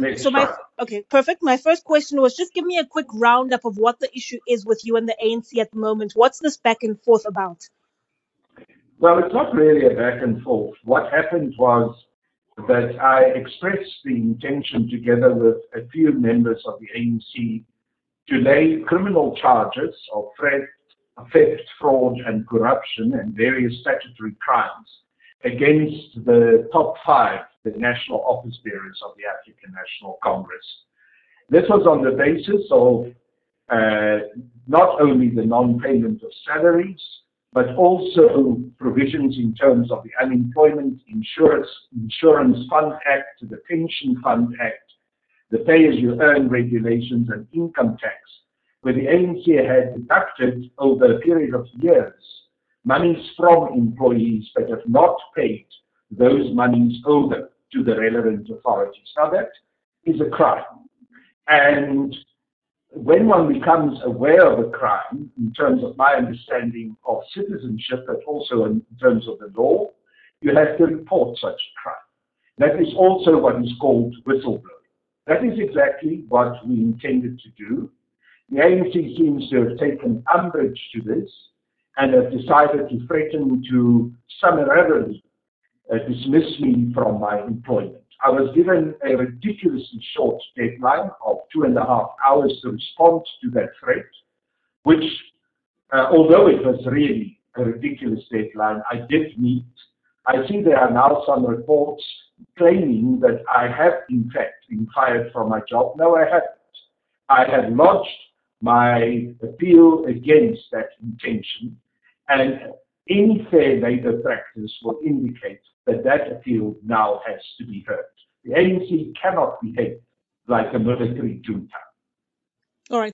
Let's so my okay, perfect. My first question was just give me a quick roundup of what the issue is with you and the ANC at the moment. What's this back and forth about? Well, it's not really a back and forth. What happened was that I expressed the intention together with a few members of the ANC to lay criminal charges of theft, theft, fraud and corruption and various statutory crimes against the top five, the national office bearers of the African National Congress. This was on the basis of uh, not only the non-payment of salaries, but also provisions in terms of the Unemployment Insurance, Insurance Fund Act, the Pension Fund Act, the pay-as-you-earn regulations and income tax, where the ANC had deducted over a period of years monies from employees that have not paid those monies over to the relevant authorities. Now that is a crime. And when one becomes aware of a crime, in terms of my understanding of citizenship, but also in terms of the law, you have to report such a crime. That is also what is called whistleblowing. That is exactly what we intended to do. The ANC seems to have taken umbrage to this and have decided to threaten to summarily dismiss me from my employment. I was given a ridiculously short deadline of two and a half hours to respond to that threat, which, uh, although it was really a ridiculous deadline, I did meet. I see there are now some reports claiming that I have in fact been fired from my job. No, I haven't. I have lodged my appeal against that intention, and any fair labor practice will indicate that that appeal now has to be heard. The ANC cannot behave like a military junta. All right.